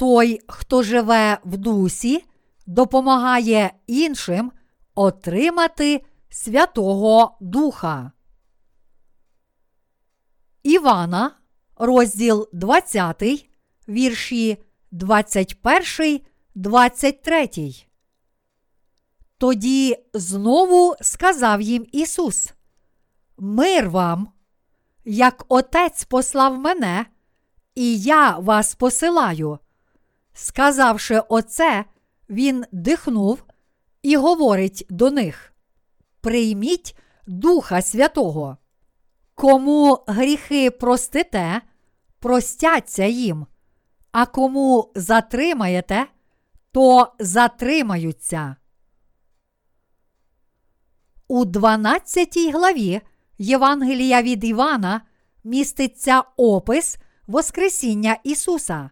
той, хто живе в дусі, допомагає іншим отримати Святого Духа. Івана, розділ 20, вірші 21, 23. Тоді знову сказав їм Ісус: Мир вам, як Отець послав мене, і я вас посилаю. Сказавши оце, Він дихнув і говорить до них: Прийміть Духа Святого. Кому гріхи простите, простяться їм, а кому затримаєте, то затримаються. У 12 главі Євангелія від Івана міститься опис Воскресіння Ісуса.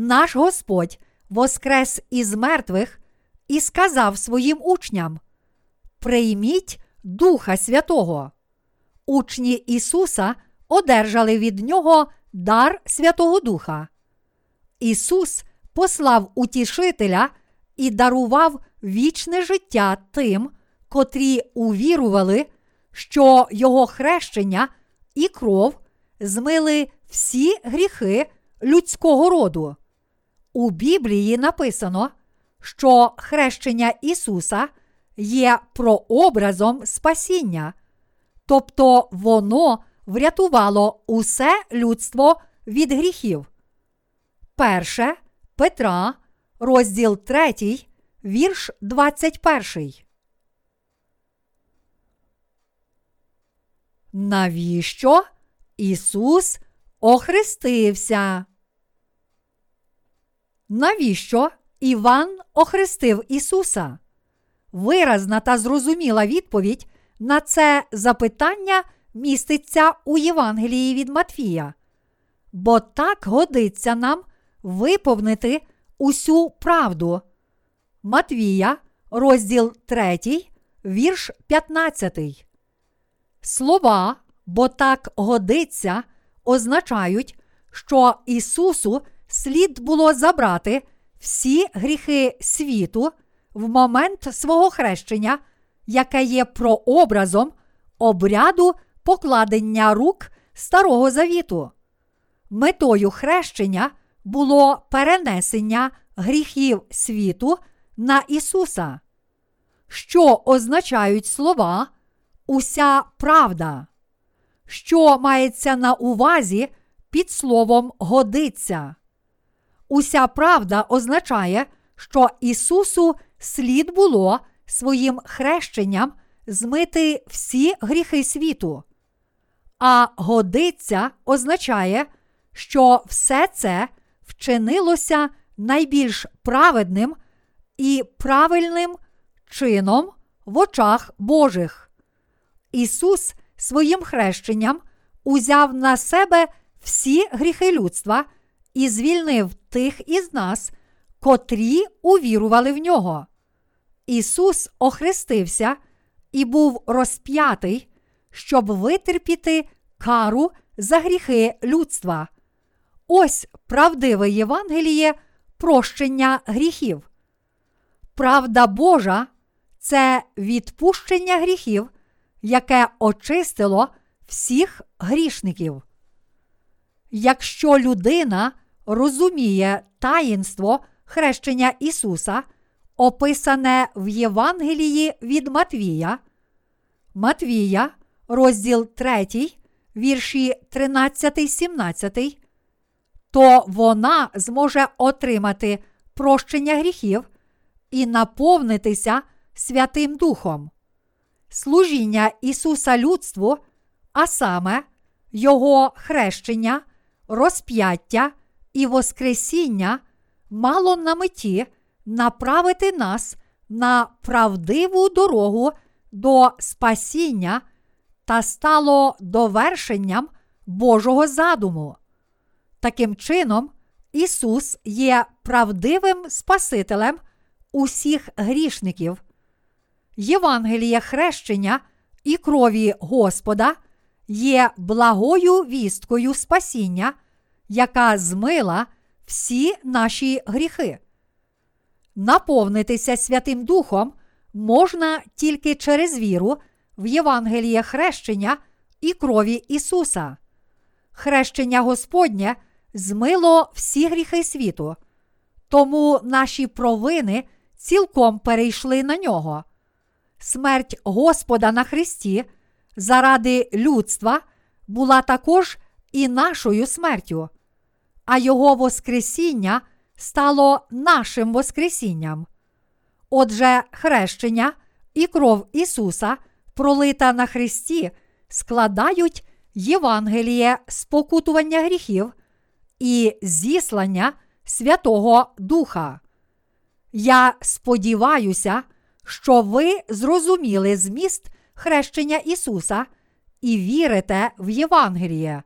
Наш Господь воскрес із мертвих і сказав своїм учням: Прийміть Духа Святого. Учні Ісуса одержали від Нього дар Святого Духа. Ісус послав утішителя і дарував вічне життя тим, котрі увірували, що Його хрещення і кров змили всі гріхи людського роду. У Біблії написано, що хрещення Ісуса є прообразом спасіння, тобто воно врятувало усе людство від гріхів. Перше Петра, розділ 3, вірш 21. Навіщо Ісус охрестився? Навіщо Іван охрестив Ісуса? Виразна та зрозуміла відповідь на це запитання міститься у Євангелії від Матфія. Бо так годиться нам виповнити усю правду. Матвія, розділ 3, вірш 15. Слова, бо так годиться, означають, що Ісусу слід було забрати всі гріхи світу в момент свого хрещення, яке є прообразом обряду покладення рук Старого Завіту. Метою хрещення було перенесення гріхів світу на Ісуса. Що означають слова уся правда? Що мається на увазі під словом годиться? Уся правда означає, що Ісусу слід було своїм хрещенням змити всі гріхи світу. А годиться означає, що все це вчинилося найбільш праведним і правильним чином в очах Божих. Ісус своїм хрещенням узяв на себе всі гріхи людства і звільнив тих із нас, котрі увірували в нього. Ісус охрестився і був розп'ятий, щоб витерпіти кару за гріхи людства. Ось правдиве Євангеліє прощення гріхів. Правда Божа це відпущення гріхів, яке очистило всіх грішників. Якщо людина розуміє таїнство хрещення Ісуса, описане в Євангелії від Матвія, Матвія, розділ 3, вірші 13, 17, то вона зможе отримати прощення гріхів і наповнитися Святим Духом. Служіння Ісуса людству, а саме Його хрещення, розп'яття і Воскресіння мало на меті направити нас на правдиву дорогу до спасіння та стало довершенням Божого задуму. Таким чином, Ісус є правдивим Спасителем усіх грішників. Євангеліє хрещення і крові Господа є благою вісткою спасіння, яка змила всі наші гріхи. Наповнитися Святим Духом можна тільки через віру в Євангеліє хрещення і крові Ісуса. Хрещення Господнє змило всі гріхи світу, тому наші провини цілком перейшли на нього. Смерть Господа на Христі заради людства була також і нашою смертю, а Його Воскресіння стало нашим Воскресінням. Отже, хрещення і кров Ісуса, пролита на Христі, складають Євангеліє спокутування гріхів і зіслання Святого Духа. Я сподіваюся, що ви зрозуміли зміст хрещення Ісуса і вірите в Євангеліє.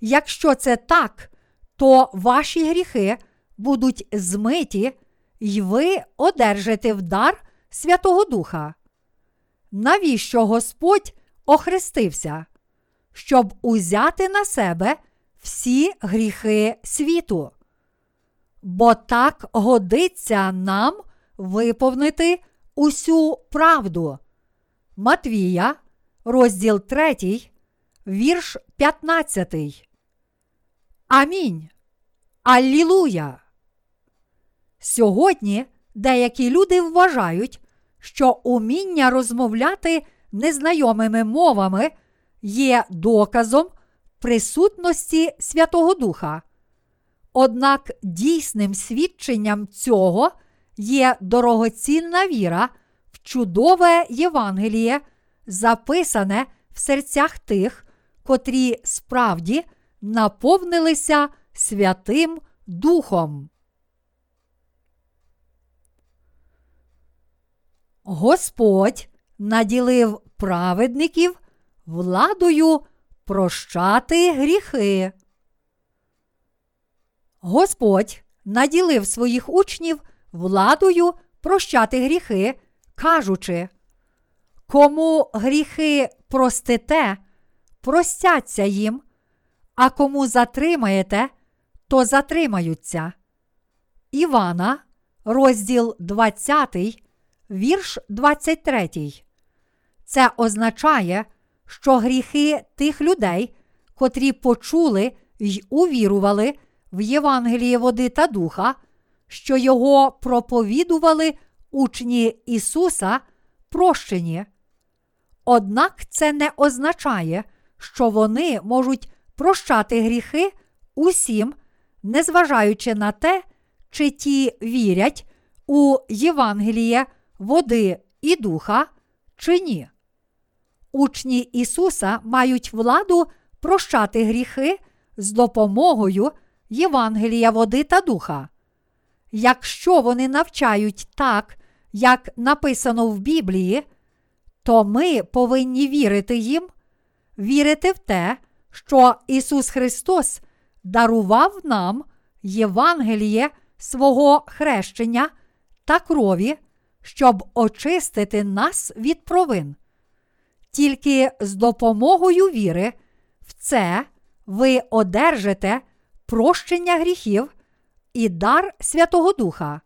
Якщо це так, то ваші гріхи будуть змиті, і ви одержите в дар Святого Духа. Навіщо Господь охрестився? Щоб узяти на себе всі гріхи світу. Бо так годиться нам виповнити усю правду. Матвія, розділ 3, вірш 15. Амінь. Аллілуя! Сьогодні деякі люди вважають, що уміння розмовляти незнайомими мовами є доказом присутності Святого Духа. Однак дійсним свідченням цього є дорогоцінна віра в чудове Євангеліє, записане в серцях тих, котрі справді наповнилися Святим Духом. Господь наділив праведників владою прощати гріхи. Господь наділив своїх учнів владою прощати гріхи, кажучи, кому гріхи простите, простяться їм, а кому затримаєте, то затримаються. Івана, розділ 20, вірш 23. Це означає, що гріхи тих людей, котрі почули й увірували в Євангеліє води та духа, що його проповідували учні Ісуса, прощені. Однак це не означає, що вони можуть прощати гріхи усім, незважаючи на те, чи ті вірять у Євангеліє води і духа, чи ні. Учні Ісуса мають владу прощати гріхи з допомогою Євангелія води та духа. Якщо вони навчають так, як написано в Біблії, то ми повинні вірити їм, вірити в те, що Ісус Христос дарував нам Євангеліє свого хрещення та крові, щоб очистити нас від провин. Тільки з допомогою віри в це ви одержите прощення гріхів і дар Святого Духа.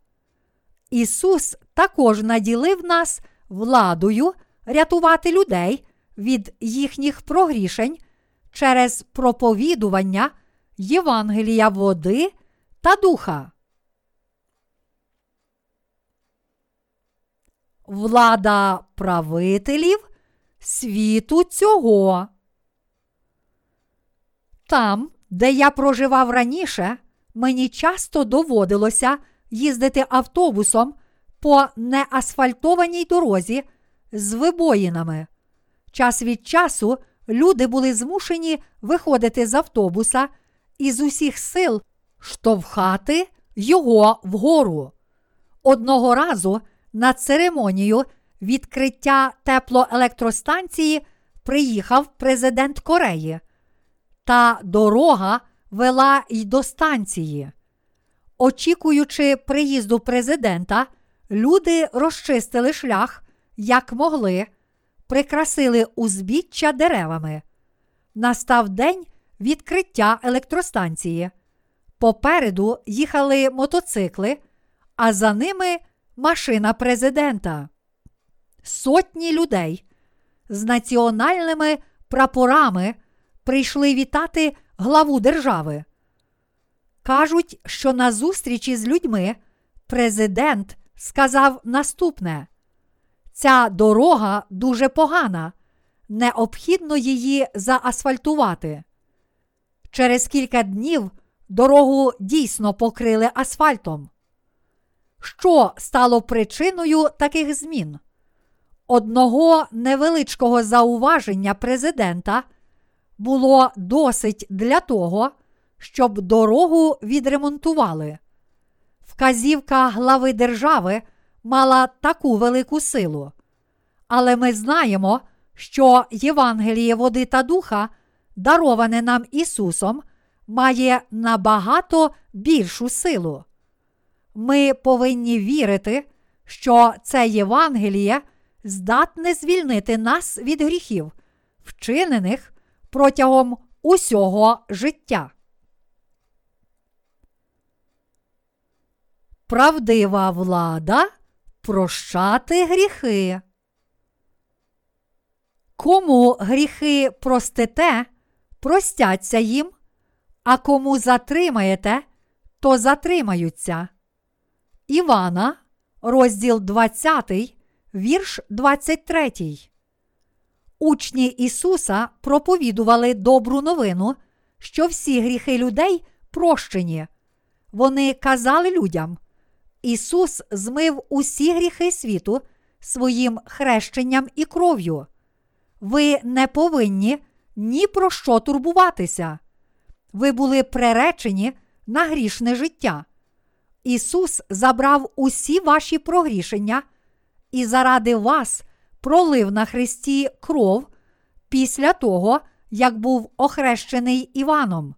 Ісус також наділив нас владою рятувати людей від їхніх прогрішень через проповідування Євангелія води та духа. Влада правителів світу цього. Там, де я проживав раніше, мені часто доводилося їздити автобусом по неасфальтованій дорозі з вибоїнами. Час від часу люди були змушені виходити з автобуса і з усіх сил штовхати його вгору. Одного разу на церемонію відкриття теплоелектростанції приїхав президент Кореї. Та дорога вела й до станції. Очікуючи приїзду президента, люди розчистили шлях, як могли, прикрасили узбіччя деревами. Настав день відкриття електростанції. Попереду їхали мотоцикли, а за ними машина президента. Сотні людей з національними прапорами прийшли вітати главу держави. Кажуть, що на зустрічі з людьми президент сказав наступне: ця дорога дуже погана, необхідно її заасфальтувати. Через кілька днів дорогу дійсно покрили асфальтом. Що стало причиною таких змін? Одного невеличкого зауваження президента було досить для того, щоб дорогу відремонтували. Вказівка глави держави мала таку велику силу. Але ми знаємо, що Євангеліє води та духа, дароване нам Ісусом, має набагато більшу силу. Ми повинні вірити, що це Євангеліє здатне звільнити нас від гріхів, вчинених протягом усього життя. Правдива влада прощати гріхи. Кому гріхи простите, простяться їм, а кому затримаєте, то затримаються. Івана, розділ 20, вірш 23. Учні Ісуса проповідували добру новину, що всі гріхи людей прощені. Вони казали людям: Ісус змив усі гріхи світу своїм хрещенням і кров'ю. Ви не повинні ні про що турбуватися. Ви були преречені на грішне життя. Ісус забрав усі ваші прогрішення і заради вас пролив на Христі кров після того, як був охрещений Іваном.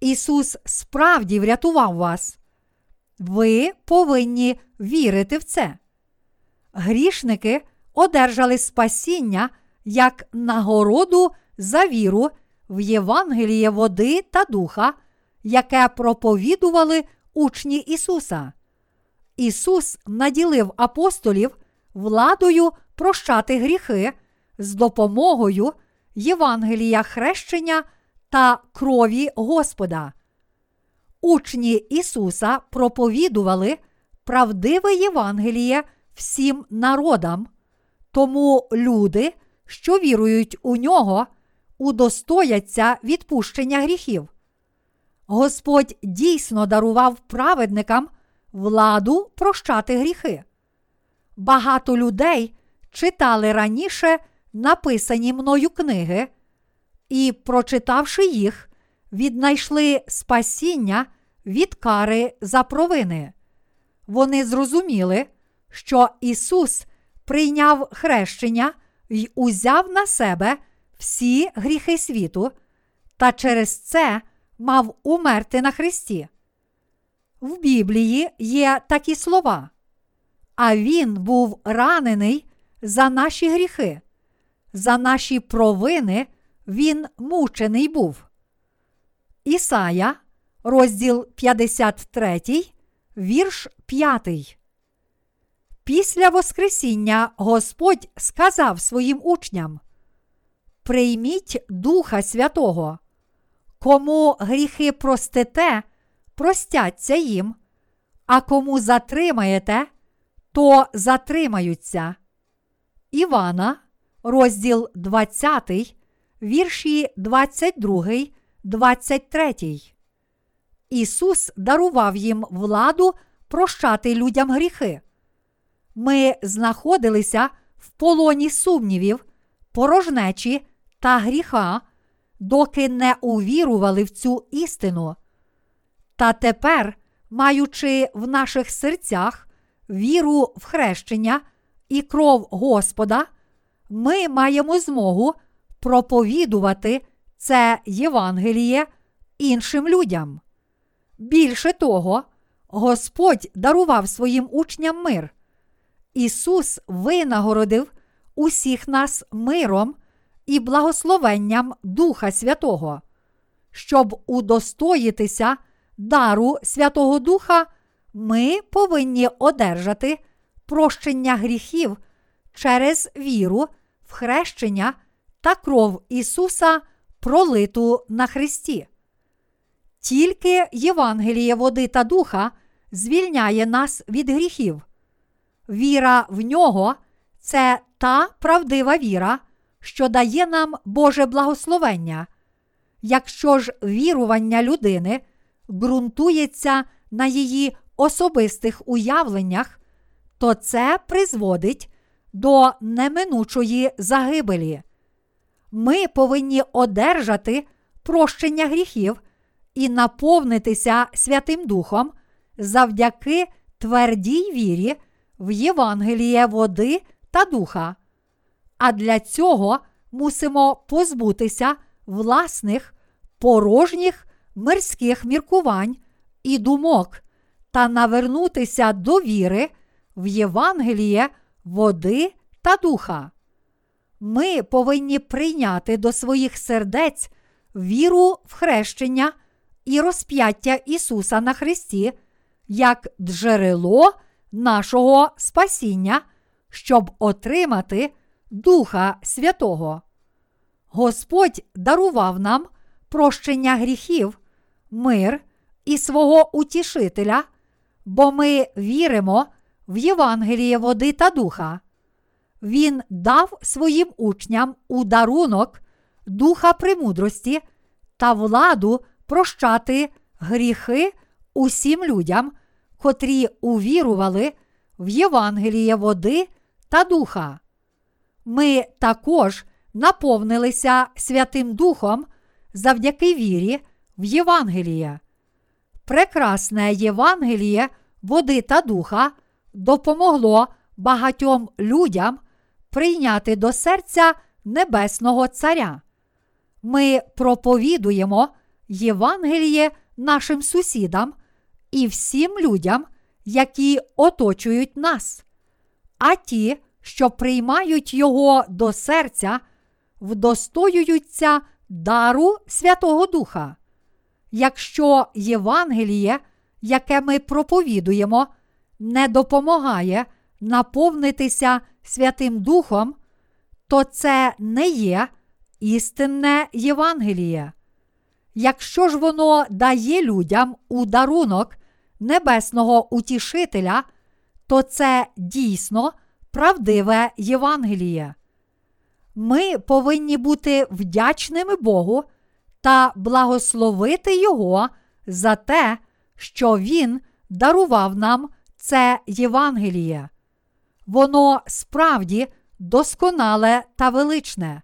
Ісус справді врятував вас. Ви повинні вірити в це. Грішники одержали спасіння як нагороду за віру в Євангеліє води та духа, яке проповідували учні Ісуса. Ісус наділив апостолів владою прощати гріхи з допомогою Євангелія хрещення та крові Господа. Учні Ісуса проповідували правдиве Євангеліє всім народам, тому люди, що вірують у нього, удостояться відпущення гріхів. Господь дійсно дарував праведникам владу прощати гріхи. Багато людей читали раніше написані мною книги, і, прочитавши їх, віднайшли спасіння від кари за провини. Вони зрозуміли, що Ісус прийняв хрещення й узяв на себе всі гріхи світу, та через це мав умерти на Христі. В Біблії є такі слова. А Він був ранений за наші гріхи, за наші провини Він мучений був. Ісая, розділ 53, вірш 5. Після Воскресіння Господь сказав своїм учням: Прийміть Духа Святого, кому гріхи простите, простяться їм, а кому затримаєте, то затримаються. Івана, розділ 20, вірші 22, 23. Ісус дарував їм владу прощати людям гріхи. Ми знаходилися в полоні сумнівів, порожнечі та гріха, доки не увірували в цю істину. Та тепер, маючи в наших серцях віру в хрещення і кров Господа, ми маємо змогу проповідувати це Євангеліє іншим людям. Більше того, Господь дарував своїм учням мир. Ісус винагородив усіх нас миром і благословенням Духа Святого, щоб удостоїтися дару Святого Духа, ми повинні одержати прощення гріхів через віру в хрещення та кров Ісуса, пролиту на Христі. Тільки Євангеліє води та духа звільняє нас від гріхів. Віра в нього це та правдива віра, що дає нам Боже благословення. Якщо ж вірування людини ґрунтується на її особистих уявленнях, то це призводить до неминучої загибелі. Ми повинні одержати прощення гріхів і наповнитися Святим Духом завдяки твердій вірі в Євангеліє води та духа. А для цього мусимо позбутися власних порожніх мирських міркувань і думок та навернутися до віри в Євангеліє води та духа. Ми повинні прийняти до своїх сердець віру в хрещення і розп'яття Ісуса на Христі як джерело нашого спасіння, щоб отримати Духа Святого. Господь дарував нам прощення гріхів, мир і свого утішителя, бо ми віримо в Євангеліє води та духа. Він дав своїм учням у дарунок духа премудрості та владу прощати гріхи усім людям, котрі увірували в Євангеліє води та духа. Ми також наповнилися Святим Духом завдяки вірі в Євангеліє. Прекрасне Євангеліє води та духа допомогло багатьом людям прийняти до серця Небесного Царя. Ми проповідуємо Євангеліє нашим сусідам і всім людям, які оточують нас. А ті, що приймають його до серця, вдостоюються дару Святого Духа. Якщо Євангеліє, яке ми проповідуємо, не допомагає наповнитися Святим Духом, то це не є істинне Євангеліє. Якщо ж воно дає людям у дарунок небесного утішителя, то це дійсно правдиве Євангеліє. Ми повинні бути вдячними Богу та благословити Його за те, що Він дарував нам це Євангеліє. Воно справді досконале та величне.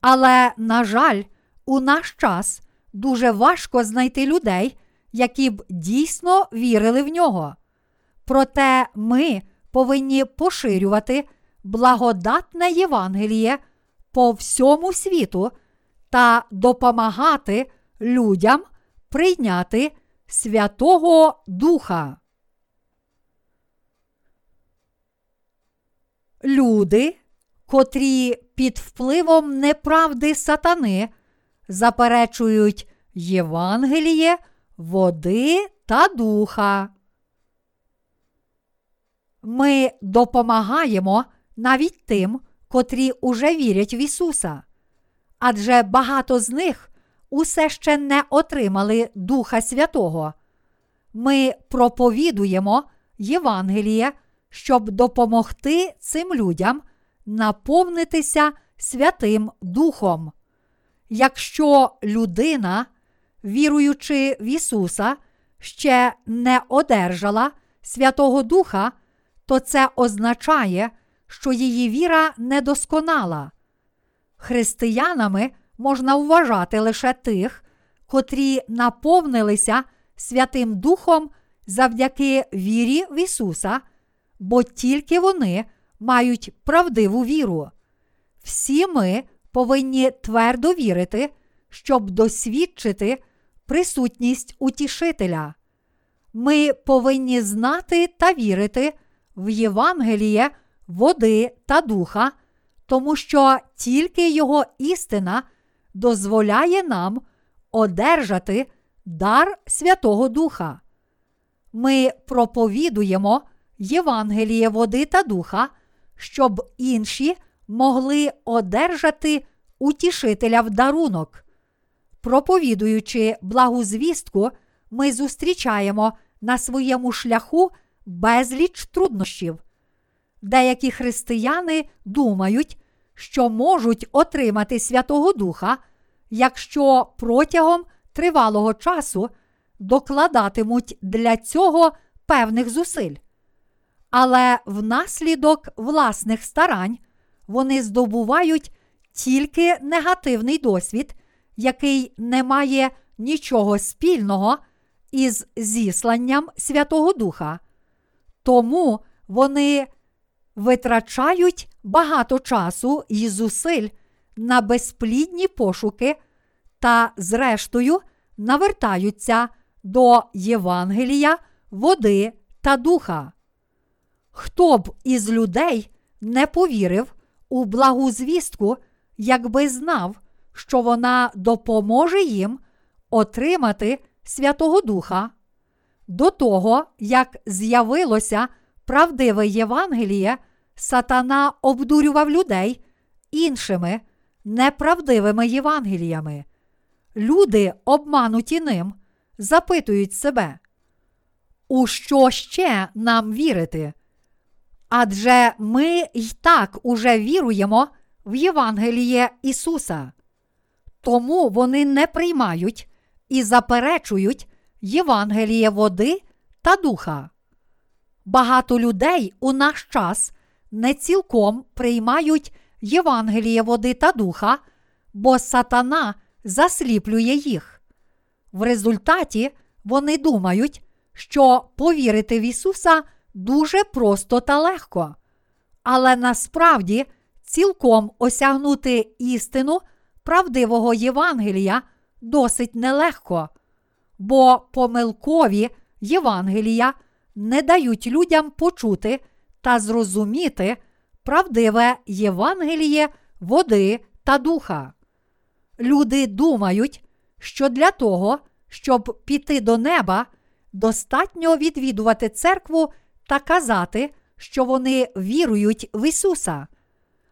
Але, на жаль, у наш час дуже важко знайти людей, які б дійсно вірили в нього. Проте ми повинні поширювати благодатне Євангеліє по всьому світу та допомагати людям прийняти Святого Духа. Люди, котрі під впливом неправди сатани заперечують Євангеліє, води та духа. Ми допомагаємо навіть тим, котрі уже вірять в Ісуса. Адже багато з них усе ще не отримали Духа Святого. Ми проповідуємо Євангеліє, щоб допомогти цим людям наповнитися Святим Духом. Якщо людина, віруючи в Ісуса, ще не одержала Святого Духа, то це означає, що її віра недосконала. Християнами можна вважати лише тих, котрі наповнилися Святим Духом завдяки вірі в Ісуса, бо тільки вони мають правдиву віру. Всі ми повинні твердо вірити, щоб досвідчити присутність утішителя. Ми повинні знати та вірити в Євангеліє води та духа, тому що тільки Його істина дозволяє нам одержати дар Святого Духа. Ми проповідуємо Євангеліє води та духа, щоб інші могли одержати утішителя в дарунок. Проповідуючи благу звістку, ми зустрічаємо на своєму шляху безліч труднощів. Деякі християни думають, що можуть отримати Святого Духа, якщо протягом тривалого часу докладатимуть для цього певних зусиль. Але внаслідок власних старань вони здобувають тільки негативний досвід, який не має нічого спільного із зісланням Святого Духа. Тому вони витрачають багато часу і зусиль на безплідні пошуки та, зрештою, навертаються до Євангелія, води та духа. Хто б із людей не повірив у благу звістку, якби знав, що вона допоможе їм отримати Святого Духа. До того, як з'явилося правдиве Євангеліє, сатана обдурював людей іншими неправдивими Євангеліями. Люди, обмануті ним, запитують себе, у що ще нам вірити? Адже ми й так уже віруємо в Євангеліє Ісуса. Тому вони не приймають і заперечують Євангеліє води та духа. Багато людей у наш час не цілком приймають Євангеліє води та духа, бо сатана засліплює їх. В результаті вони думають, що повірити в Ісуса дуже просто та легко, але насправді цілком осягнути істину правдивого Євангелія досить нелегко, бо помилкові Євангелія не дають людям почути та зрозуміти правдиве Євангеліє води та духа. Люди думають, що для того, щоб піти до неба, достатньо відвідувати церкву та казати, що вони вірують в Ісуса.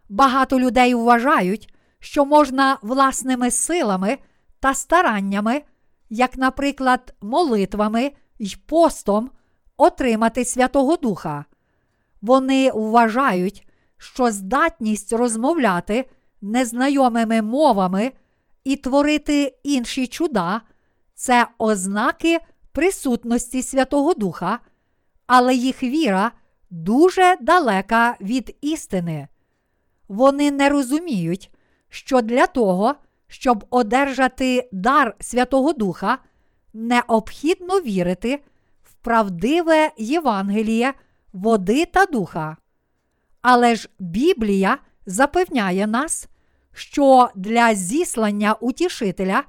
Багато людей вважають, що можна власними силами та стараннями, як, наприклад, молитвами й постом, отримати Святого Духа. Вони вважають, що здатність розмовляти незнайомими мовами і творити інші чуда це ознаки присутності Святого Духа, але їх віра дуже далека від істини. Вони не розуміють, що для того, щоб одержати дар Святого Духа, необхідно вірити в правдиве Євангеліє, води та духа. Але ж Біблія запевняє нас, що для зіслання утішителя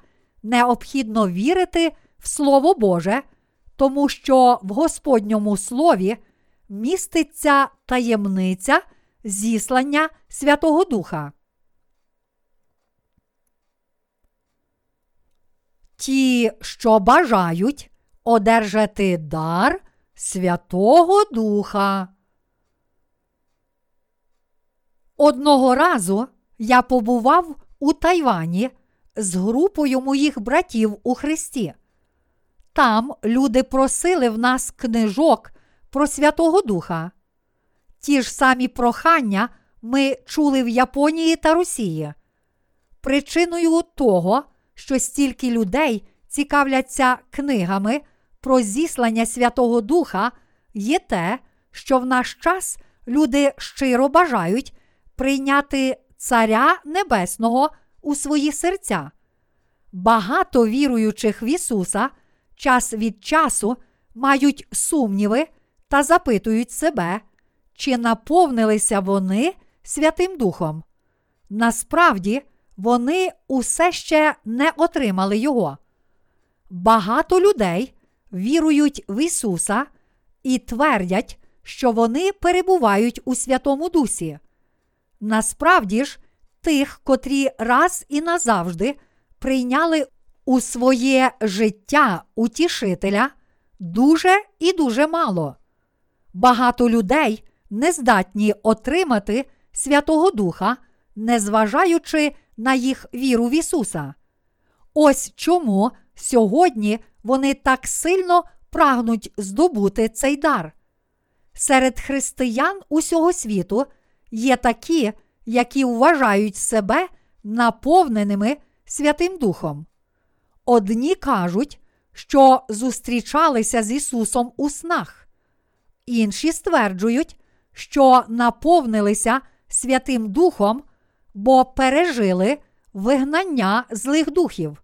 необхідно вірити в Слово Боже, тому що в Господньому Слові міститься таємниця зіслання Святого Духа. Ті, що бажають одержати дар Святого Духа. Одного разу я побував у Тайвані з групою моїх братів у Христі. Там люди просили в нас книжок про Святого Духа. Ті ж самі прохання ми чули в Японії та Росії. Причиною того, що стільки людей цікавляться книгами про зіслання Святого Духа, є те, що в наш час люди щиро бажають прийняти Царя Небесного у свої серця. Багато віруючих в Ісуса час від часу мають сумніви та запитують себе, чи наповнилися вони Святим Духом. Насправді, вони усе ще не отримали Його. Багато людей вірують в Ісуса і твердять, що вони перебувають у Святому Дусі. Насправді ж, тих, котрі раз і назавжди прийняли у своє життя утішителя дуже і дуже мало. Багато людей не здатні отримати Святого Духа, незважаючи на їх віру в Ісуса. Ось чому сьогодні вони так сильно прагнуть здобути цей дар. Серед християн усього світу є такі, які вважають себе наповненими Святим Духом. Одні кажуть, що зустрічалися з Ісусом у снах, інші стверджують, що наповнилися Святим Духом, бо пережили вигнання злих духів.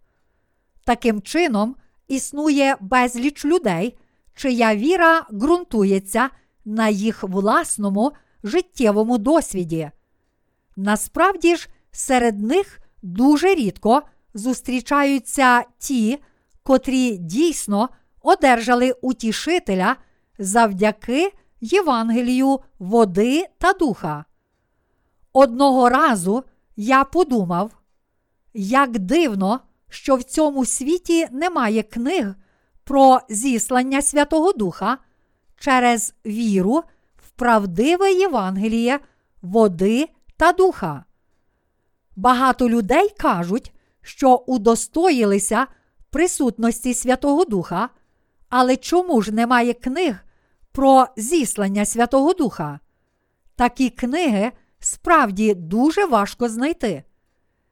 Таким чином, існує безліч людей, чия віра ґрунтується на їх власному життєвому досвіді. Насправді ж, серед них дуже рідко зустрічаються ті, котрі дійсно одержали утішителя завдяки Євангелію води та духа. Одного разу я подумав, як дивно, що в цьому світі немає книг про зіслання Святого Духа через віру в правдиве Євангеліє води та духа. Багато людей кажуть, що удостоїлися присутності Святого Духа, але чому ж немає книг про зіслання Святого Духа? Такі книги справді дуже важко знайти.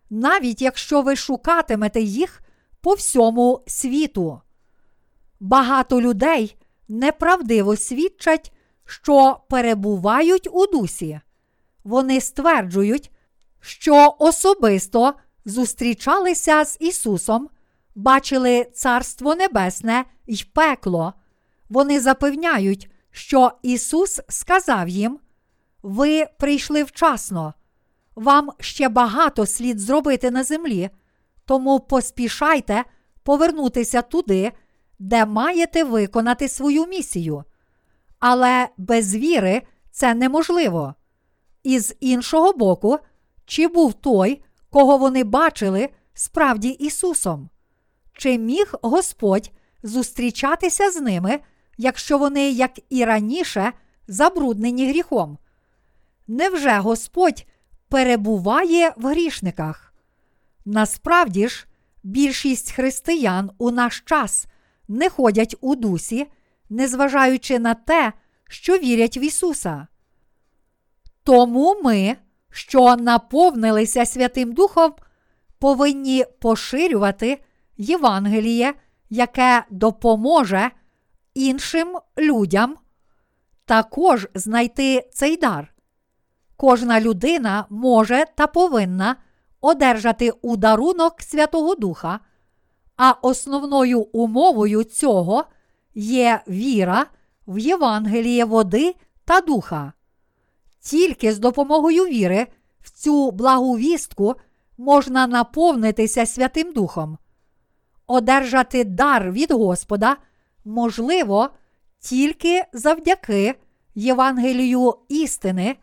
Навіть якщо ви шукатимете їх по всьому світу. Багато людей неправдиво свідчать, що перебувають у дусі. Вони стверджують, що особисто зустрічалися з Ісусом, бачили Царство Небесне й пекло. Вони запевняють, що Ісус сказав їм: Ви прийшли вчасно, вам ще багато слід зробити на землі, тому поспішайте повернутися туди, де маєте виконати свою місію. Але без віри це неможливо. І з іншого боку, чи був той, кого вони бачили, справді Ісусом? Чи міг Господь зустрічатися з ними, якщо вони, як і раніше, забруднені гріхом? Невже Господь перебуває в грішниках? Насправді ж, більшість християн у наш час не ходять у дусі, незважаючи на те, що вірять в Ісуса. Тому ми, що наповнилися Святим Духом, повинні поширювати Євангеліє, яке допоможе іншим людям також знайти цей дар. Кожна людина може та повинна одержати ударунок Святого Духа, а основною умовою цього є віра в Євангеліє води та духа. Тільки з допомогою віри в цю благовістку можна наповнитися Святим Духом. Одержати дар від Господа можливо тільки завдяки Євангелію істини,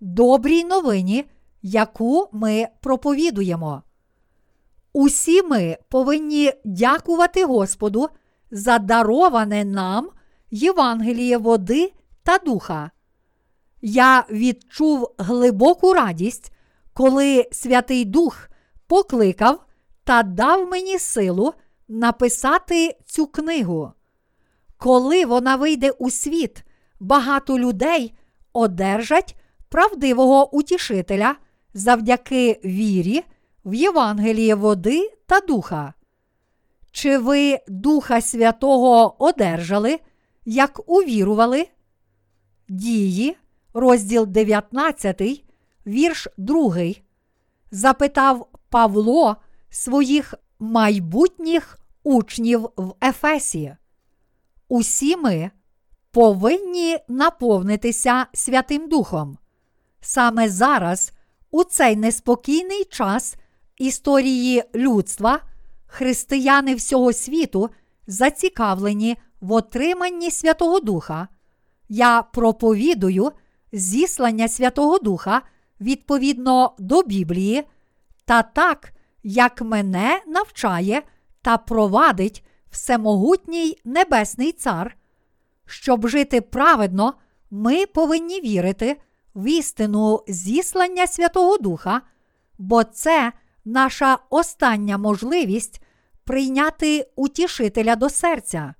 добрій новині, яку ми проповідуємо. Усі ми повинні дякувати Господу за дароване нам Євангеліє води та духа. Я відчув глибоку радість, коли Святий Дух покликав та дав мені силу написати цю книгу. Коли вона вийде у світ, багато людей одержать правдивого утішителя завдяки вірі в Євангеліє води та духа. Чи ви Духа Святого одержали, як увірували? Дії, розділ 19, вірш 2, запитав Павло своїх майбутніх учнів в Ефесі. Усі ми повинні наповнитися Святим Духом. Саме зараз, у цей неспокійний час історії людства, християни всього світу зацікавлені в отриманні Святого Духа. Я проповідую зіслання Святого Духа відповідно до Біблії та так, як мене навчає та провадить всемогутній Небесний Цар. Щоб жити праведно, ми повинні вірити в істину зіслання Святого Духа, бо це наша остання можливість прийняти утішителя до серця.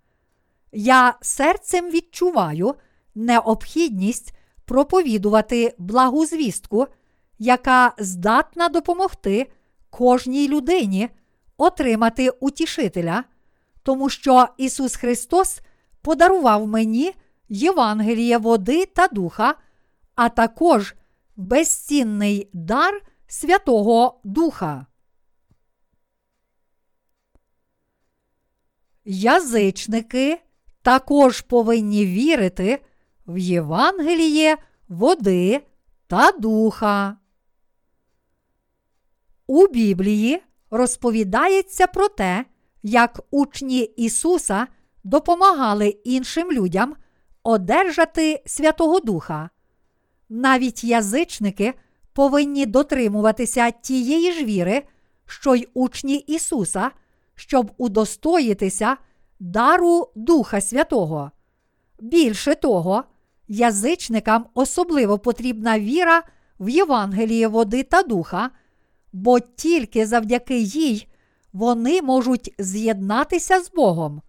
Я серцем відчуваю необхідність проповідувати благу звістку, яка здатна допомогти кожній людині отримати утішителя, тому що Ісус Христос подарував мені Євангеліє води та духа, а також безцінний дар Святого Духа. Язичники також повинні вірити в Євангеліє води та духа. У Біблії розповідається про те, як учні Ісуса допомагали іншим людям одержати Святого Духа. Навіть язичники повинні дотримуватися тієї ж віри, що й учні Ісуса, щоб удостоїтися дару Духа Святого. Більше того, язичникам особливо потрібна віра в Євангеліє води та духа, бо тільки завдяки їй вони можуть з'єднатися з Богом.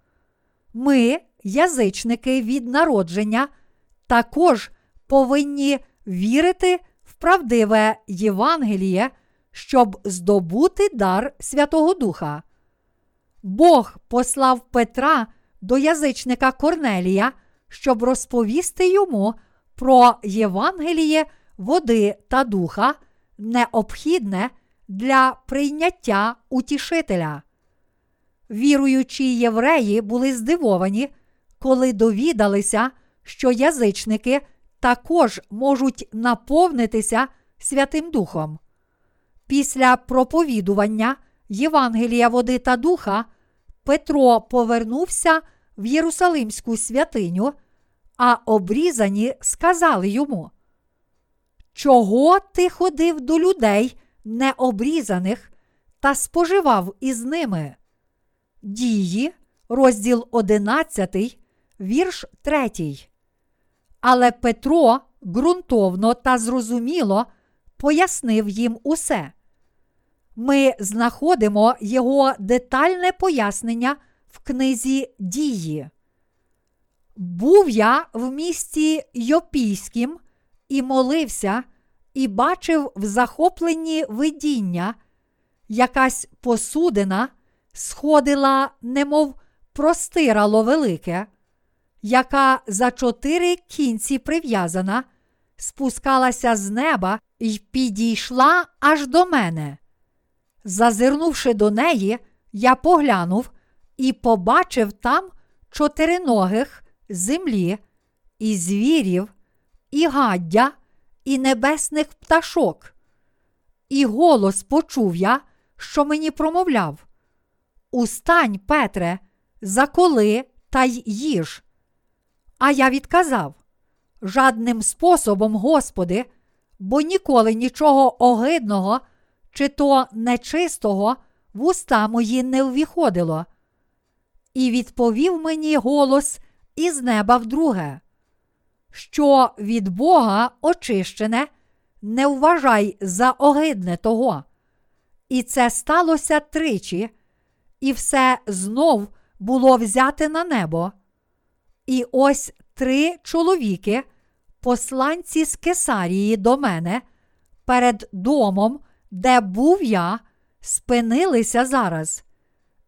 Ми, язичники від народження, також повинні вірити в правдиве Євангеліє, щоб здобути дар Святого Духа. Бог послав Петра до язичника Корнелія, щоб розповісти йому про Євангеліє води та духа, необхідне для прийняття утішителя. Віруючі євреї були здивовані, коли довідалися, що язичники також можуть наповнитися Святим Духом. Після проповідування Євангелія води та духа Петро повернувся в Єрусалимську святиню, а обрізані сказали йому: Чого ти ходив до людей необрізаних та споживав із ними? Дії, розділ 11, вірш 3. Але Петро ґрунтовно та зрозуміло пояснив їм усе. Ми знаходимо його детальне пояснення в книзі дії. Був я в місті Йопійськім і молився, і бачив в захопленні видіння, якась посудина сходила, немов простирало велике, яка за чотири кінці прив'язана, спускалася з неба і підійшла аж до мене. Зазирнувши до неї, я поглянув і побачив там чотириногих землі, і звірів, і гаддя, і небесних пташок. І голос почув я, що мені промовляв: Устань, Петре, заколи та й їж. А я відказав: жадним способом, Господи, бо ніколи нічого огидного чи то нечистого в уста мої не ввіходило. І відповів мені голос із неба вдруге, що від Бога очищене, не вважай за огидне того. І це сталося тричі, і все знов було взяте на небо. І ось три чоловіки, посланці з Кесарії до мене, перед домом, де був я, спинилися зараз,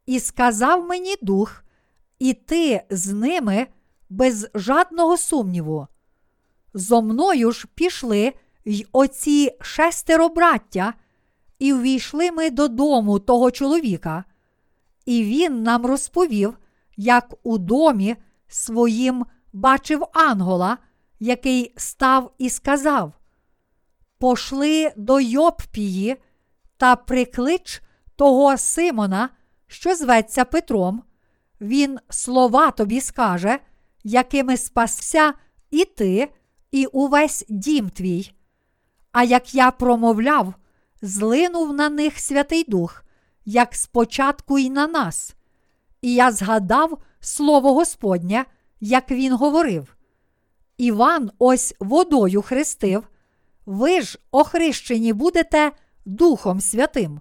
і сказав мені дух, іти з ними без жадного сумніву. Зо мною ж пішли й оці шестеро браття, і ввійшли ми додому того чоловіка, і він нам розповів, як у домі своїм бачив ангола, який став і сказав: Пошли до Йоппії та приклич того Симона, що зветься Петром. Він слова тобі скаже, якими спасся і ти, і увесь дім твій. А як я промовляв, злинув на них Святий Дух, як спочатку й на нас. І я згадав слово Господнє, як він говорив. Іван ось водою хрестив, ви ж охрещені будете Духом Святим.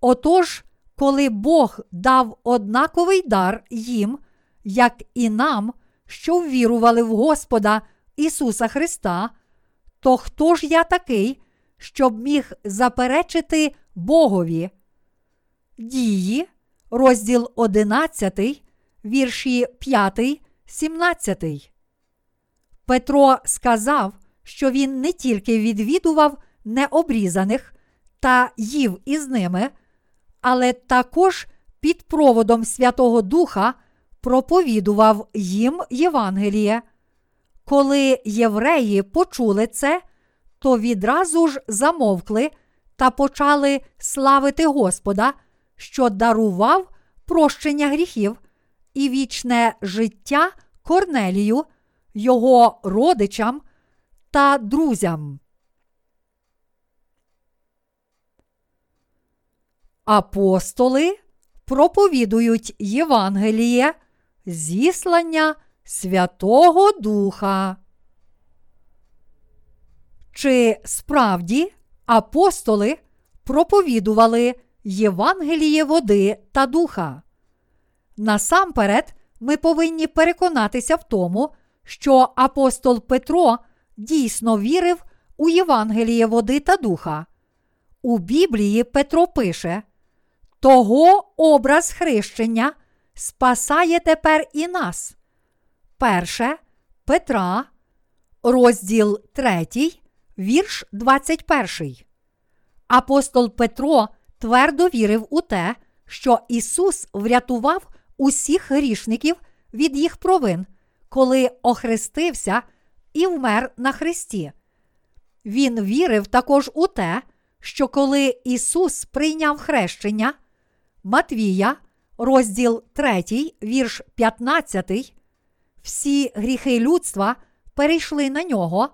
Отож, коли Бог дав однаковий дар їм, як і нам, що ввірували в Господа Ісуса Христа, то хто ж я такий, щоб міг заперечити Богові? Дії, розділ 11, вірші 5, 17. Петро сказав, що він не тільки відвідував необрізаних та їв із ними, але також під проводом Святого Духа проповідував їм Євангеліє. Коли євреї почули це, то відразу ж замовкли та почали славити Господа, що дарував прощення гріхів і вічне життя Корнелію, його родичам та друзям. Апостоли проповідують Євангеліє зіслання Святого Духа. Чи справді апостоли проповідували Євангеліє води та духа? Насамперед, ми повинні переконатися в тому, що апостол Петро дійсно вірив у Євангеліє води та духа. У Біблії Петро пише: Того образ хрещення спасає тепер і нас. Перше Петра, розділ 3, вірш 21. Апостол Петро твердо вірив у те, що Ісус врятував усіх грішників від їх провин, коли охрестився і вмер на Христі. Він вірив також у те, що коли Ісус прийняв хрещення, Матвія, розділ 3, вірш 15, всі гріхи людства перейшли на нього,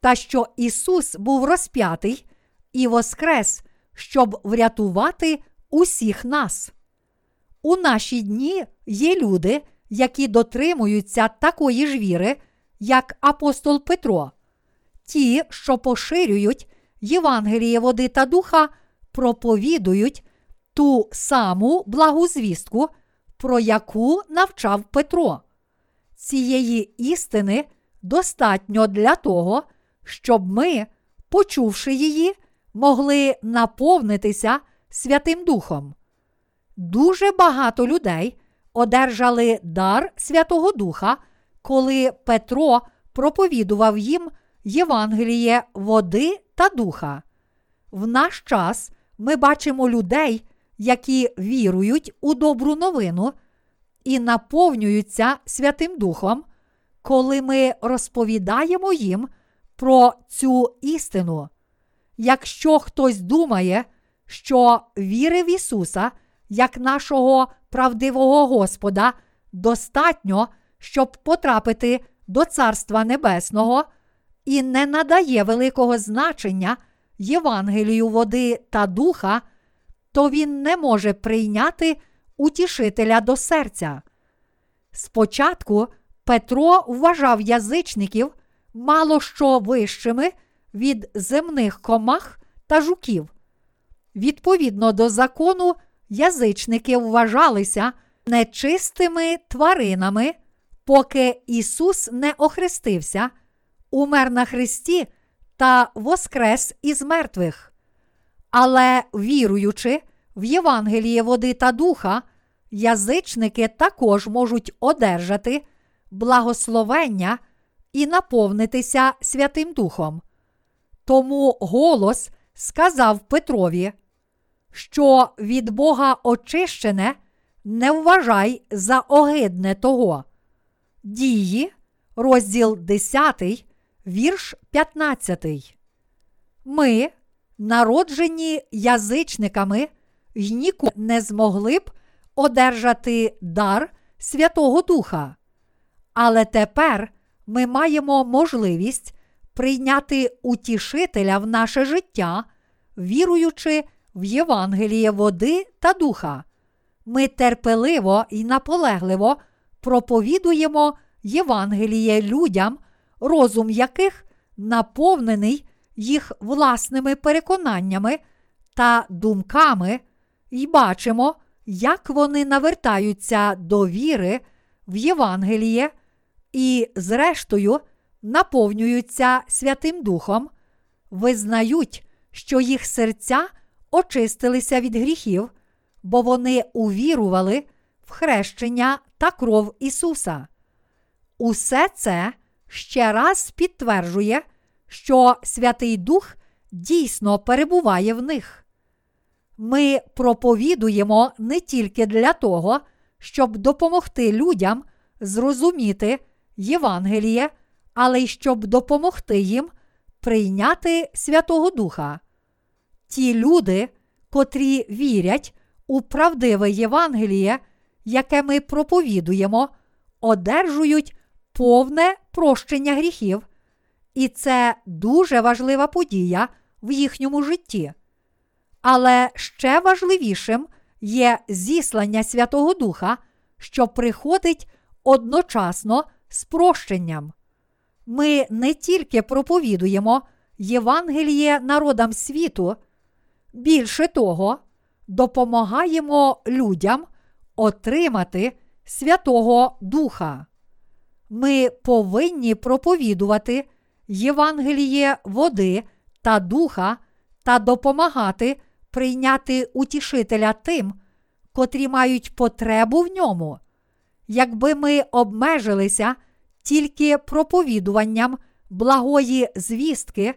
та що Ісус був розп'ятий і воскрес, щоб врятувати усіх нас. У наші дні є люди, які дотримуються такої ж віри, як апостол Петро. Ті, що поширюють Євангеліє води та духа, проповідують ту саму благу звістку, про яку навчав Петро. Цієї істини достатньо для того, щоб ми, почувши її, могли наповнитися Святим Духом. Дуже багато людей одержали дар Святого Духа, коли Петро проповідував їм Євангеліє води та духа. В наш час ми бачимо людей, які вірують у добру новину і наповнюються Святим Духом, коли ми розповідаємо їм про цю істину. Якщо хтось думає, що віри в Ісуса як нашого правдивого Господа достатньо, щоб потрапити до Царства Небесного, і не надає великого значення Євангелію води та духа, то він не може прийняти утішителя до серця. Спочатку Петро вважав язичників мало що вищими від земних комах та жуків. Відповідно до закону, язичники вважалися нечистими тваринами, поки Ісус не охрестився, умер на Христі та воскрес із мертвих. Але віруючи в Євангеліє води та духа, язичники також можуть одержати благословення і наповнитися Святим Духом. Тому голос сказав Петрові, що від Бога очищене не вважай за огидне того. Дії, розділ 10, вірш 15. Ми, народжені язичниками, й ніколи не змогли б одержати дар Святого Духа. Але тепер ми маємо можливість прийняти утішителя в наше життя, віруючи в Євангеліє води та духа. Ми терпеливо і наполегливо проповідуємо Євангеліє людям, розум яких наповнений їх власними переконаннями та думками, і бачимо, як вони навертаються до віри в Євангеліє і, зрештою, наповнюються Святим Духом, визнають, що їх серця очистилися від гріхів, бо вони увірували в хрещення та кров Ісуса. Усе це ще раз підтверджує, що Святий Дух дійсно перебуває в них. Ми проповідуємо не тільки для того, щоб допомогти людям зрозуміти Євангеліє, але й щоб допомогти їм прийняти Святого Духа. Ті люди, котрі вірять у правдиве Євангеліє, яке ми проповідуємо, одержують повне прощення гріхів, і це дуже важлива подія в їхньому житті. Але ще важливішим є зіслання Святого Духа, що приходить одночасно з прощенням. Ми не тільки проповідуємо Євангеліє народам світу, більше того, допомагаємо людям отримати Святого Духа. Ми повинні проповідувати Євангеліє води та духа та допомагати прийняти утішителя тим, котрі мають потребу в ньому. Якби ми обмежилися тільки проповідуванням благої звістки,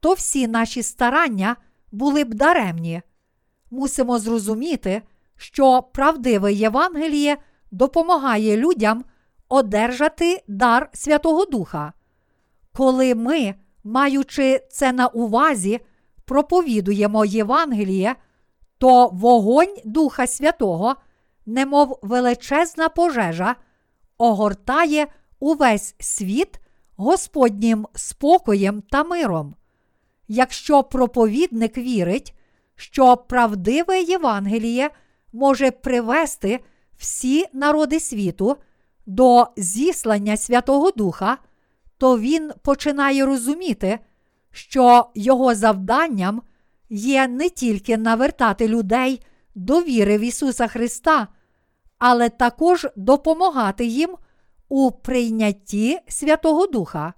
то всі наші старання були б даремні. Мусимо зрозуміти, що правдиве Євангеліє допомагає людям одержати дар Святого Духа. Коли ми, маючи це на увазі, проповідуємо Євангеліє, то вогонь Духа Святого, немов величезна пожежа, огортає увесь світ Господнім спокоєм та миром. Якщо проповідник вірить, що правдиве Євангеліє може привести всі народи світу до зіслання Святого Духа, то він починає розуміти, що його завданням є не тільки навертати людей до віри в Ісуса Христа, але також допомагати їм у прийнятті Святого Духа.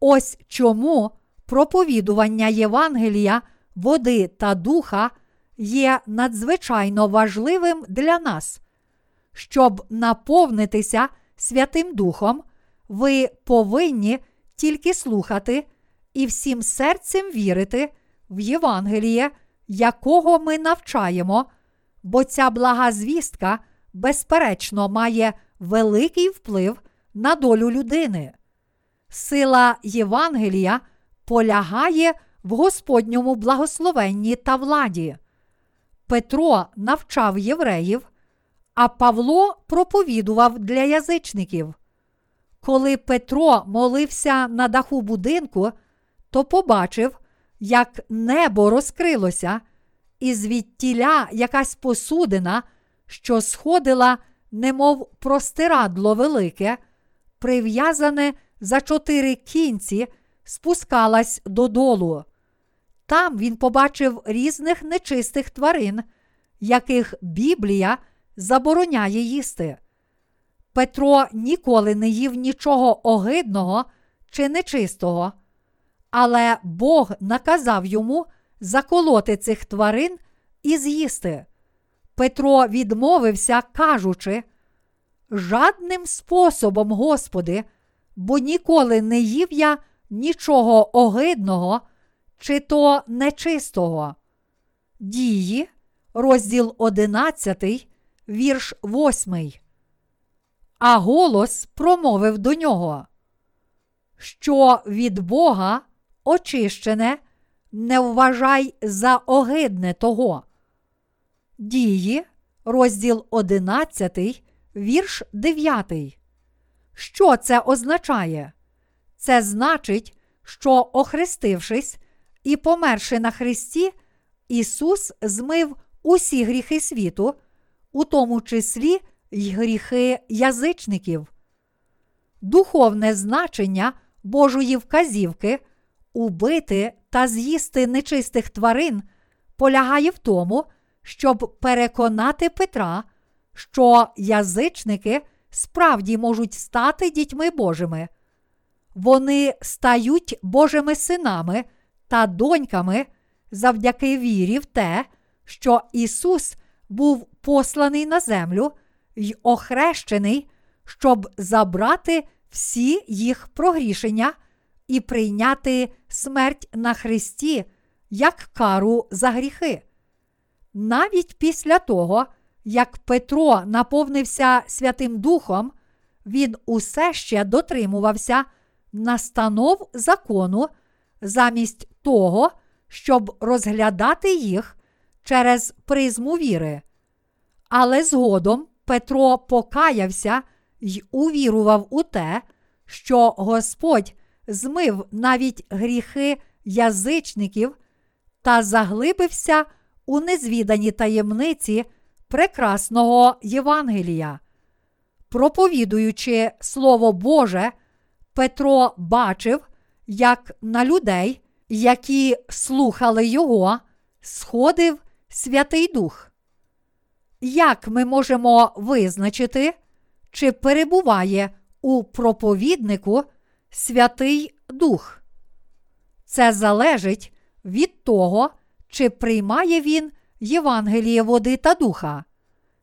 Ось чому проповідування Євангелія, води та духа є надзвичайно важливим для нас. Щоб наповнитися Святим Духом, ви повинні тільки слухати і всім серцем вірити в Євангеліє, якого ми навчаємо, бо ця блага звістка, безперечно, має великий вплив на долю людини. Сила Євангелія полягає в Господньому благословенні та владі. Петро навчав євреїв, а Павло проповідував для язичників. Коли Петро молився на даху будинку, то побачив, як небо розкрилося, і звідтіля якась посудина, що сходила, немов простирадло велике, прив'язане за чотири кінці, спускалась додолу. Там він побачив різних нечистих тварин, яких Біблія забороняє їсти. Петро ніколи не їв нічого огидного чи нечистого, але Бог наказав йому заколоти цих тварин і з'їсти. Петро відмовився, кажучи, жадним способом, Господи, бо ніколи не їв я нічого огидного чи то нечистого. Дії, розділ 11, вірш 8. А голос промовив до нього, що від Бога очищене, не вважай за огидне того. Дії, розділ 11, вірш 9. Що це означає? Це значить, що, охрестившись і померши на Христі, Ісус змив усі гріхи світу, у тому числі й гріхи язичників. Духовне значення Божої вказівки убити та з'їсти нечистих тварин полягає в тому, щоб переконати Петра, що язичники справді можуть стати дітьми Божими. Вони стають Божими синами та доньками завдяки вірі в те, що Ісус був посланий на землю й охрещений, щоб забрати всі їх прогрішення і прийняти смерть на Христі як кару за гріхи. Навіть після того, як Петро наповнився Святим Духом, він усе ще дотримувався настанов закону замість того, щоб розглядати їх через призму віри. Але згодом Петро покаявся й увірував у те, що Господь змив навіть гріхи язичників та заглибився у незвідані таємниці прекрасного Євангелія. Проповідуючи Слово Боже, Петро бачив, як на людей, які слухали його, сходив Святий Дух. Як ми можемо визначити, чи перебуває у проповіднику Святий Дух? Це залежить від того, чи приймає він Євангеліє води та духа.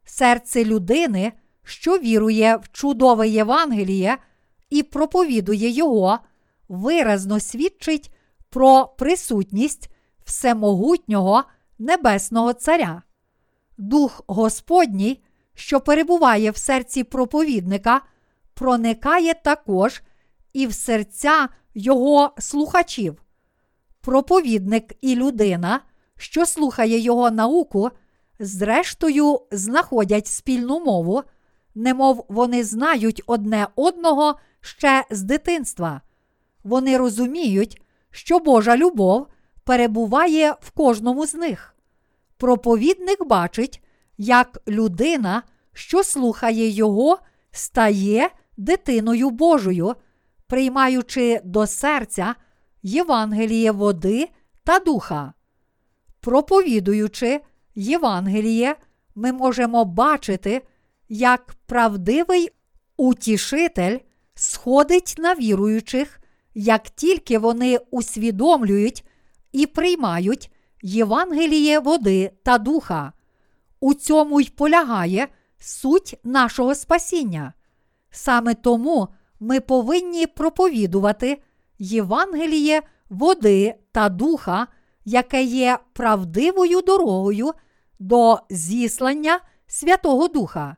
Серце людини, що вірує в чудове Євангеліє і проповідує його, виразно свідчить про присутність всемогутнього Небесного Царя. Дух Господній, що перебуває в серці проповідника, проникає також і в серця його слухачів. Проповідник і людина, що слухає його науку, зрештою знаходять спільну мову, немов вони знають одне одного ще з дитинства. Вони розуміють, що Божа любов перебуває в кожному з них. Проповідник бачить, як людина, що слухає його, стає дитиною Божою, приймаючи до серця Євангеліє води та духа. Проповідуючи Євангеліє, ми можемо бачити, як правдивий утішитель сходить на віруючих, як тільки вони усвідомлюють і приймають Євангеліє води та духа. У цьому й полягає суть нашого спасіння. Саме тому ми повинні проповідувати Євангеліє води та духа, яке є правдивою дорогою до зіслання Святого Духа.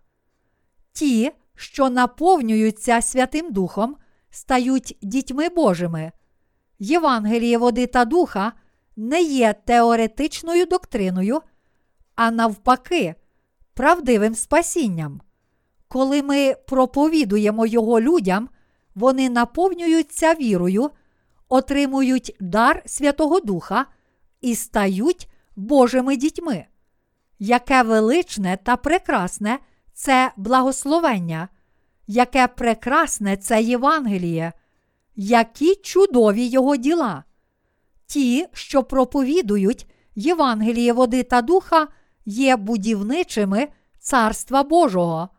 Ті, що наповнюються Святим Духом, стають дітьми Божими. Євангеліє води та духа не є теоретичною доктриною, а навпаки, правдивим спасінням. Коли ми проповідуємо його людям, вони наповнюються вірою, отримують дар Святого Духа і стають Божими дітьми. Яке величне та прекрасне це благословення, яке прекрасне це Євангеліє, які чудові його діла. Ті, що проповідують Євангеліє води та духа, є будівничими Царства Божого.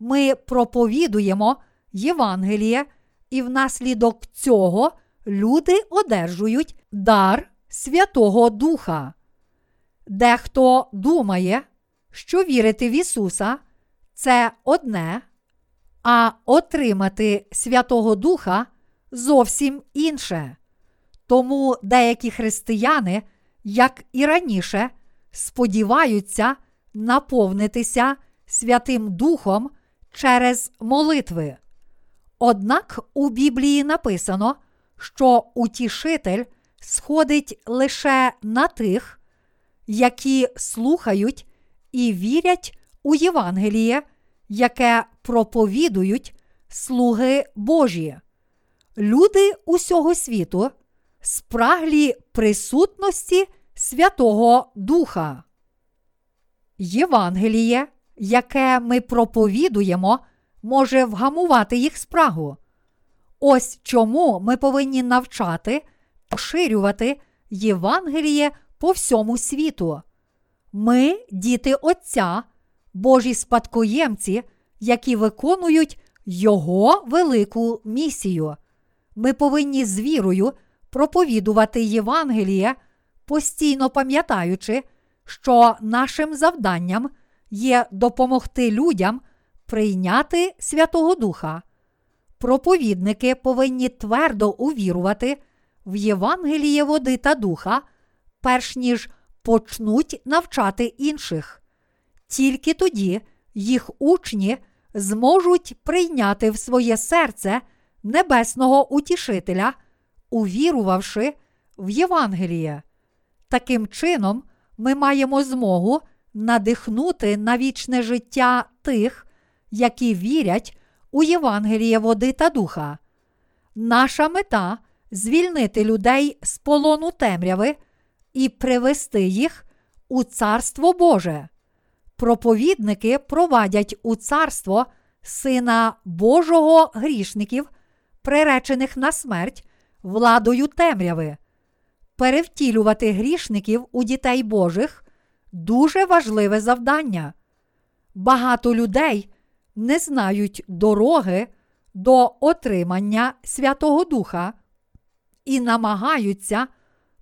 Ми проповідуємо Євангеліє, і внаслідок цього люди одержують дар Святого Духа. Дехто думає, що вірити в Ісуса це одне, а отримати Святого Духа зовсім інше. Тому деякі християни, як і раніше, сподіваються наповнитися Святим Духом через молитви. Однак у Біблії написано, що утішитель сходить лише на тих, які слухають і вірять у Євангеліє, яке проповідують слуги Божі. Люди усього світу спраглі присутності Святого Духа. Євангеліє, яке ми проповідуємо, може вгамувати їх спрагу. Ось чому ми повинні навчати поширювати Євангеліє по всьому світу. Ми, діти Отця, Божі спадкоємці, які виконують Його велику місію. Ми повинні з вірою проповідувати Євангеліє, постійно пам'ятаючи, що нашим завданням є допомогти людям прийняти Святого Духа. Проповідники повинні твердо увірувати в Євангеліє води та духа, перш ніж почнуть навчати інших. Тільки тоді їх учні зможуть прийняти в своє серце небесного утішителя, увірувавши в Євангеліє. Таким чином, ми маємо змогу надихнути на вічне життя тих, які вірять у Євангеліє води та духа. Наша мета звільнити людей з полону темряви і привести їх у Царство Боже. Проповідники провадять у царство Сина Божого грішників, приречених на смерть владою темряви. Перевтілювати грішників у дітей Божих дуже важливе завдання. Багато людей не знають дороги до отримання Святого Духа і намагаються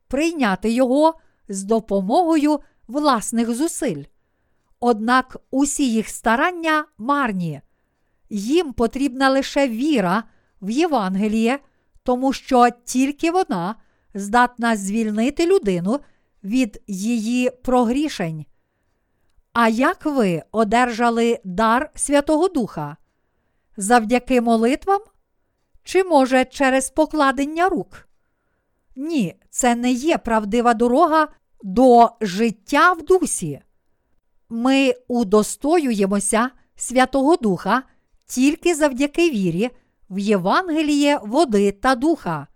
прийняти його з допомогою власних зусиль. Однак усі їх старання марні, їм потрібна лише віра в Євангеліє, тому що тільки вона здатна звільнити людину від її прогрішень. А як ви одержали дар Святого Духа? Завдяки молитвам? Чи може через покладення рук? Ні, це не є правдива дорога до життя в дусі. Ми удостоюємося Святого Духа тільки завдяки вірі в Євангеліє води та духа.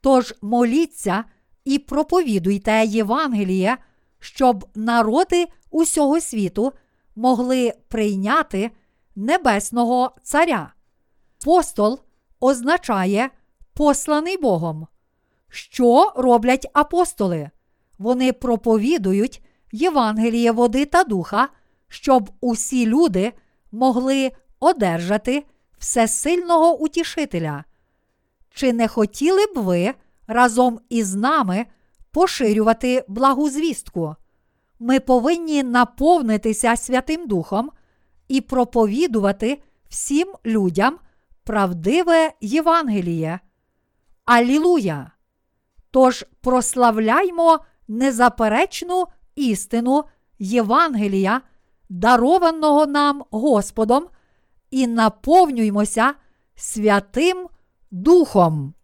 Тож моліться і проповідуйте Євангеліє, щоб народи усього світу могли прийняти Небесного Царя. Апостол означає посланий Богом. Що роблять апостоли? Вони проповідують Євангеліє води та духа, щоб усі люди могли одержати всесильного утішителя. Чи не хотіли б ви разом із нами поширювати благу звістку? Ми повинні наповнитися Святим Духом і проповідувати всім людям правдиве Євангеліє. Алілуя! Тож прославляймо незаперечну істину Євангелія, дарованого нам Господом, і наповнюймося Святим Духом.